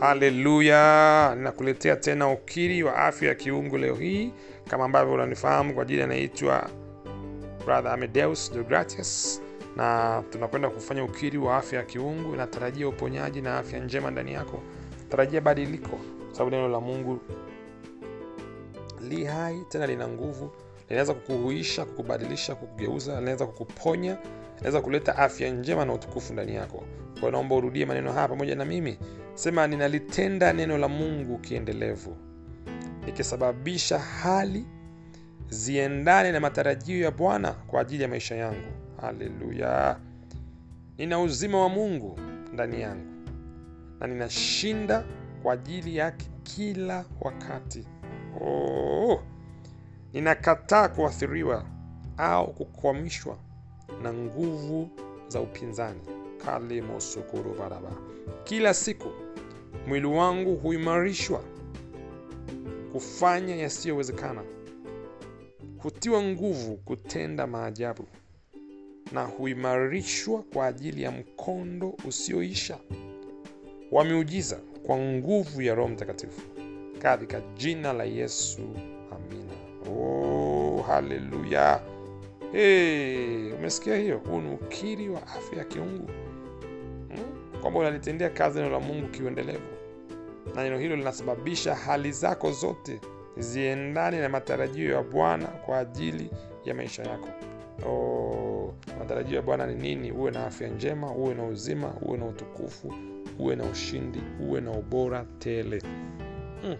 haleluya Nakuletea tena ukiri wa afya ya kiungu leo hii. Kama ambavyo unanifahamu kwa ajili, anaitwa brother amedeus deogratius na tunakwenda kufanya ukiri wa afya ya kiungu. Natarajia uponyaji na afya njema ndani yako. Tarajia badiliko. Sababu neno la mungu li hai tena lina nguvu linaweza kukuhuisha kukubadilisha kukugeuza linaweza kukuponya linaweza kuleta afya njema na utukufu ndani yako. Kwa naomba urudie maneno haya pamoja na mimi. Sema ninalitenda neno la mungu kiendelevu nikisababisha hali ziendane na matarajio ya bwana kwa ajili ya maisha yangu. Haleluya. Nina uzima wa mungu ndani yangu na ninashinda kwa ajili yake kila wakati. Oh, ninakataa kuathiriwa au kukwamishwa na nguvu za upinzani. Kalimosukuru baraba. Kila siku mwili wangu huimarishwa kufanya yasiyowezekana hutiwa nguvu kutenda maajabu na huimarishwa kwa ajili ya mkondo usioisha wa miujiza kwa nguvu ya roho mtakatifu. Katika jina la yesu oh, haleluya. Hey, umesikia hiyo? Huu ni ukiri wa afya ya kiungu. Hmm? kwamba unalitendea kazi neno la mungu kiuendelevu. Na neno hilo linasababisha hali zako zote ziendane na matarajio ya bwana kwa ajili ya maisha yako. Oh, matarajio ya bwana ni nini? Uwe na afya njema uwe na uzima uwe na utukufu uwe na ushindi uwe na ubora tele. Hmm.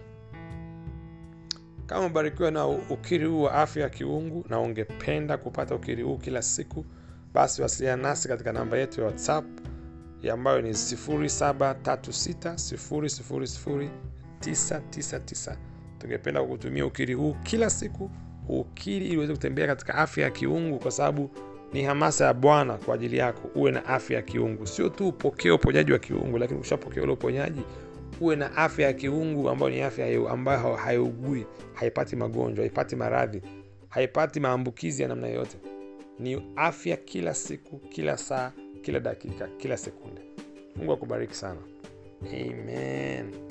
Kama umebarikiwa na ukiri huu wa afya ya kiungu na ungependa kupata ukiri huu kila siku basi wasiliana nasi katika namba yetu ya whatsapp ambayo ni 736 tungependa kukutumia ukiri huu kila siku ukiri ili uweze kutembea katika afya ya kiungu kwa sababu ni hamasa ya bwana kwa ajili yako uwe na afya ya kiungu. Sio tu upokee uponyaji wa kiungu lakini ukishapokea ule uponyaji uwe na afya ya kiungu ambayo ni afya ambayo haiugui haipati magonjwa haipati maradhi haipati maambukizi ya namna yoyote. Ni afya kila siku kila saa kila dakika kila sekunde. Mungu akubariki sana. Amen